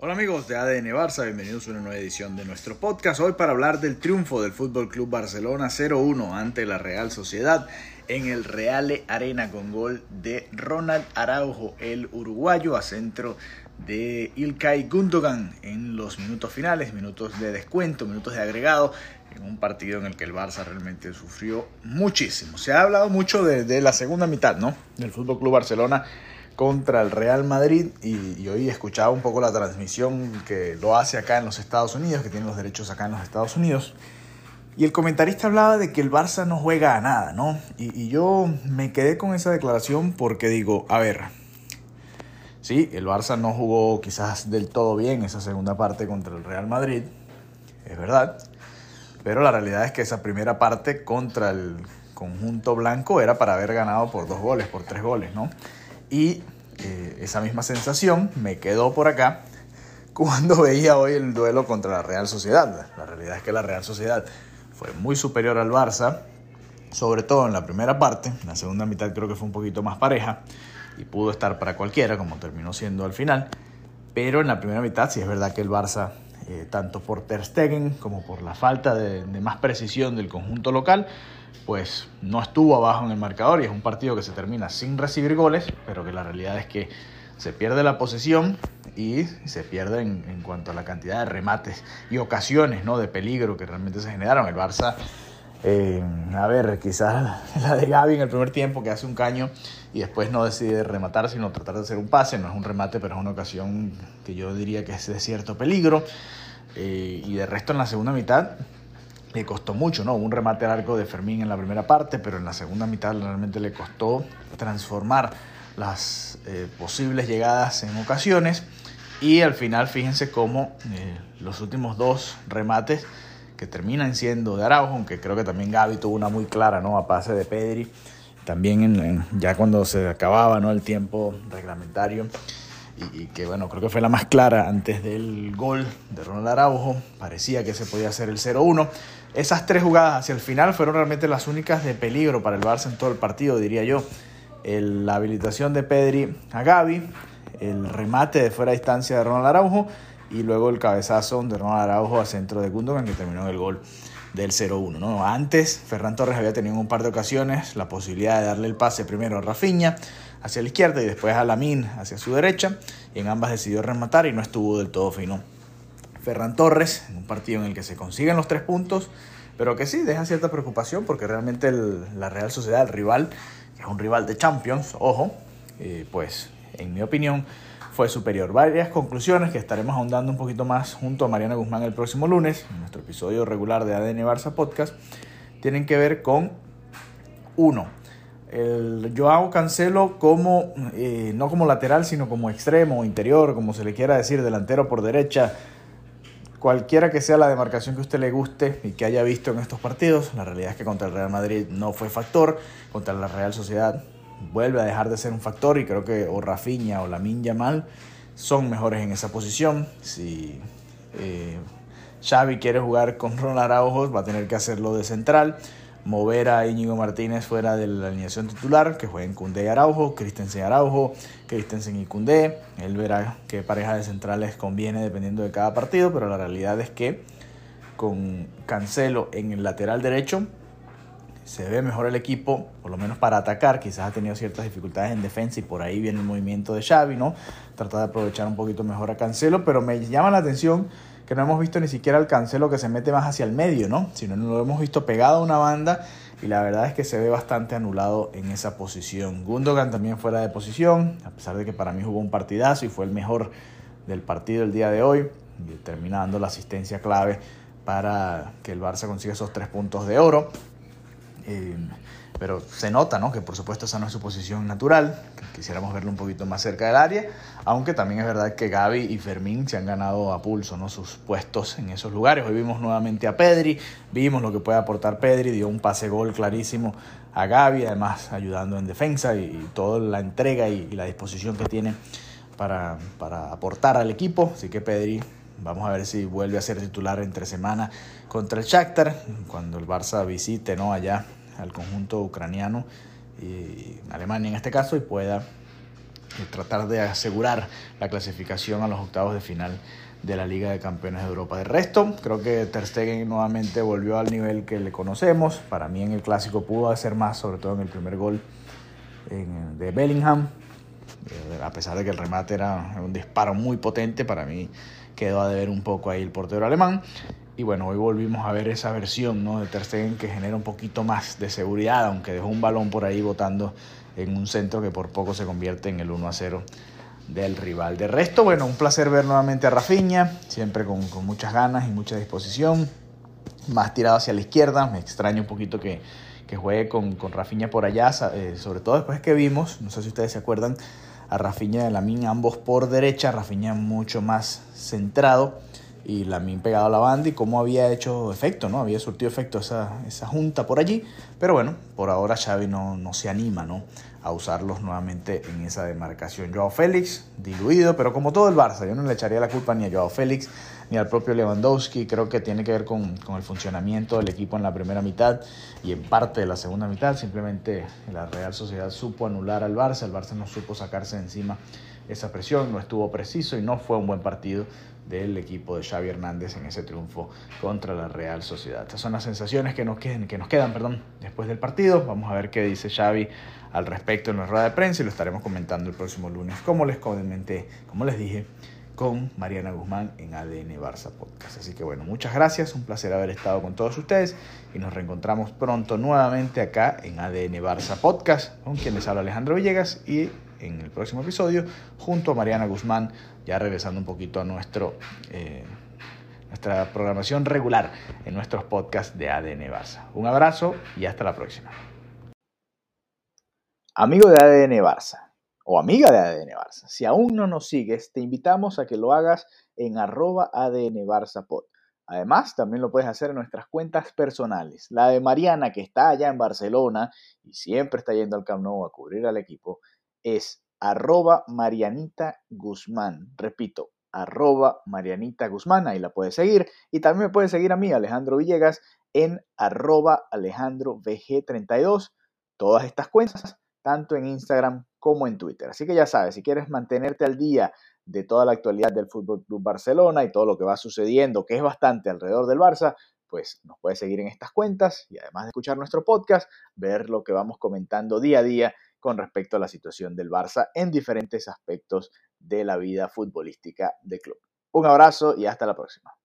Hola amigos de ADN Barça, bienvenidos a una nueva edición de nuestro podcast. Hoy para hablar del triunfo del Fútbol Club Barcelona 0-1 ante la Real Sociedad en el Reale Arena con gol de Ronald Araujo, el uruguayo, a centro de Ilkay Gundogan en los minutos finales, minutos de descuento, minutos de agregado, en un partido en el que el Barça realmente sufrió muchísimo. Se ha hablado mucho de, de la segunda mitad, ¿no? Del Fútbol Club Barcelona contra el Real Madrid y, hoy escuchaba un poco la transmisión que lo hace acá en los Estados Unidos, que tiene los derechos acá en los Estados Unidos. Y el comentarista hablaba de que el Barça no juega a nada, ¿no? Y, yo me quedé con esa declaración porque digo, a ver, sí, el Barça no jugó quizás del todo bien esa segunda parte contra el Real Madrid, es verdad, pero la realidad es que esa primera parte contra el conjunto blanco era para haber ganado por dos goles, por tres goles, ¿no? Y eh, esa misma sensación me quedó por acá cuando veía hoy el duelo contra la Real Sociedad. La realidad es que la Real Sociedad fue muy superior al Barça, sobre todo en la primera parte. En la segunda mitad creo que fue un poquito más pareja y pudo estar para cualquiera, como terminó siendo al final. Pero en la primera mitad sí es verdad que el Barça, eh, tanto por Ter Stegen como por la falta de más precisión del conjunto local, pues no estuvo abajo en el marcador y es un partido que se termina sin recibir goles, pero que la realidad es que se pierde la posesión y se pierde en, cuanto a la cantidad de remates y ocasiones ¿no? de peligro que realmente se generaron. El Barça, eh, a ver, quizás la de Gaby en el primer tiempo que hace un caño y después no decide rematar, sino tratar de hacer un pase. No es un remate, pero es una ocasión que yo diría que es de cierto peligro. Eh, y de resto en la segunda mitad le costó mucho, ¿no? Un remate al arco de Fermín en la primera parte, pero en la segunda mitad realmente le costó transformar las eh, posibles llegadas en ocasiones. Y al final, fíjense cómo eh, los últimos dos remates que terminan siendo de Araujo, aunque creo que también Gaby tuvo una muy clara, ¿no? A pase de Pedri, también ya cuando se acababa, ¿no? El tiempo reglamentario y, que bueno, creo que fue la más clara antes del gol de Ronald Araujo, parecía que se podía hacer el 0-1. Esas tres jugadas hacia el final fueron realmente las únicas de peligro para el Barça en todo el partido, diría yo. la habilitación de Pedri a Gaby, el remate de fuera de distancia de Ronald Araujo y luego el cabezazo de Ronald Araujo al centro de Gundogan que terminó en el gol del 0-1. ¿no? Antes, Ferran Torres había tenido en un par de ocasiones la posibilidad de darle el pase primero a Rafinha hacia la izquierda y después a Lamin hacia su derecha. Y en ambas decidió rematar y no estuvo del todo fino. Ferran Torres, en un partido en el que se consiguen los tres puntos, pero que sí deja cierta preocupación porque realmente la Real Sociedad, el rival, que es un rival de Champions, ojo, eh, pues en mi opinión fue superior. Varias conclusiones que estaremos ahondando un poquito más junto a Mariana Guzmán el próximo lunes, en nuestro episodio regular de ADN Barça Podcast, tienen que ver con, uno, el Joao Cancelo como, eh, no como lateral, sino como extremo, interior, como se le quiera decir, delantero por derecha, cualquiera que sea la demarcación que usted le guste y que haya visto en estos partidos, la realidad es que contra el Real Madrid no fue factor, contra la Real Sociedad vuelve a dejar de ser un factor y creo que o Rafinha o Lamin Yamal son mejores en esa posición. Si eh, Xavi quiere jugar con Ronald Araujo, va a tener que hacerlo de central. Mover a Íñigo Martínez fuera de la alineación titular, que jueguen Cundé y Araujo, Christensen y Araujo, Christensen y Cundé. Él verá qué pareja de centrales conviene dependiendo de cada partido, pero la realidad es que con Cancelo en el lateral derecho se ve mejor el equipo, por lo menos para atacar. Quizás ha tenido ciertas dificultades en defensa y por ahí viene el movimiento de Xavi, ¿no? Trata de aprovechar un poquito mejor a Cancelo, pero me llama la atención que no hemos visto ni siquiera el Cancelo que se mete más hacia el medio, ¿no? Sino lo hemos visto pegado a una banda y la verdad es que se ve bastante anulado en esa posición. Gundogan también fuera de posición, a pesar de que para mí jugó un partidazo y fue el mejor del partido el día de hoy, terminando la asistencia clave para que el Barça consiga esos tres puntos de oro. Eh, pero se nota, ¿no? Que por supuesto esa no es su posición natural, quisiéramos verlo un poquito más cerca del área, aunque también es verdad que Gaby y Fermín se han ganado a pulso, ¿no? Sus puestos en esos lugares. Hoy vimos nuevamente a Pedri, vimos lo que puede aportar Pedri, dio un pase gol clarísimo a Gaby, además ayudando en defensa y, toda la entrega y, la disposición que tiene para, para aportar al equipo, así que Pedri Vamos a ver si vuelve a ser titular entre semana contra el Shakhtar, cuando el Barça visite ¿no? allá al conjunto ucraniano, y Alemania en este caso, y pueda tratar de asegurar la clasificación a los octavos de final de la Liga de Campeones de Europa. De resto, creo que Ter Stegen nuevamente volvió al nivel que le conocemos. Para mí en el clásico pudo hacer más, sobre todo en el primer gol de Bellingham. Eh, a pesar de que el remate era un disparo muy potente, para mí quedó a deber un poco ahí el portero alemán. Y bueno, hoy volvimos a ver esa versión ¿no? de Ter Stegen que genera un poquito más de seguridad, aunque dejó un balón por ahí botando en un centro que por poco se convierte en el 1 a 0 del rival. De resto, bueno, un placer ver nuevamente a Rafinha, siempre con, muchas ganas y mucha disposición, más tirado hacia la izquierda, me extraña un poquito que, juegue con, con por allá, eh, sobre todo después que vimos, no sé si ustedes se acuerdan, a Rafinha de Lamin ambos por derecha, Rafinha mucho más centrado y Lamin pegado a la banda y cómo había hecho efecto, ¿no? Había surtido efecto esa, esa junta por allí, pero bueno, por ahora Xavi no, no se anima, ¿no? a usarlos nuevamente en esa demarcación. Joao Félix, diluido, pero como todo el Barça, yo no le echaría la culpa ni a Joao Félix ni al propio Lewandowski, creo que tiene que ver con, con, el funcionamiento del equipo en la primera mitad y en parte de la segunda mitad, simplemente la Real Sociedad supo anular al Barça, el Barça no supo sacarse encima esa presión, no estuvo preciso y no fue un buen partido del equipo de Xavi Hernández en ese triunfo contra la Real Sociedad. Estas son las sensaciones que nos, quedan perdón, después del partido. Vamos a ver qué dice Xavi al respecto en la rueda de prensa y lo estaremos comentando el próximo lunes, como les comenté, como les dije, con Mariana Guzmán en ADN Barça Podcast. Así que bueno, muchas gracias, un placer haber estado con todos ustedes y nos reencontramos pronto nuevamente acá en ADN Barça Podcast, con quien les habla Alejandro Villegas y en el próximo episodio junto a Mariana Guzmán, ya regresando un poquito a nuestro, eh, nuestra programación regular en nuestros podcasts de ADN Barça. Un abrazo y hasta la próxima. Amigo de ADN Barça o amiga de ADN Barça, si aún no nos sigues, te invitamos a que lo hagas en arroba ADN Barça Pod. Además, también lo puedes hacer en nuestras cuentas personales. La de Mariana, que está allá en Barcelona y siempre está yendo al Camp Nou a cubrir al equipo, es arroba Marianita Guzmán. Repito, arroba Marianita Guzmán, ahí la puedes seguir. Y también me puedes seguir a mí, Alejandro Villegas, en arroba Alejandro VG32. Todas estas cuentas, tanto en Instagram como en Twitter. Así que ya sabes, si quieres mantenerte al día de toda la actualidad del Fútbol Club Barcelona y todo lo que va sucediendo, que es bastante alrededor del Barça, pues nos puedes seguir en estas cuentas y además de escuchar nuestro podcast, ver lo que vamos comentando día a día con respecto a la situación del Barça en diferentes aspectos de la vida futbolística del club. Un abrazo y hasta la próxima.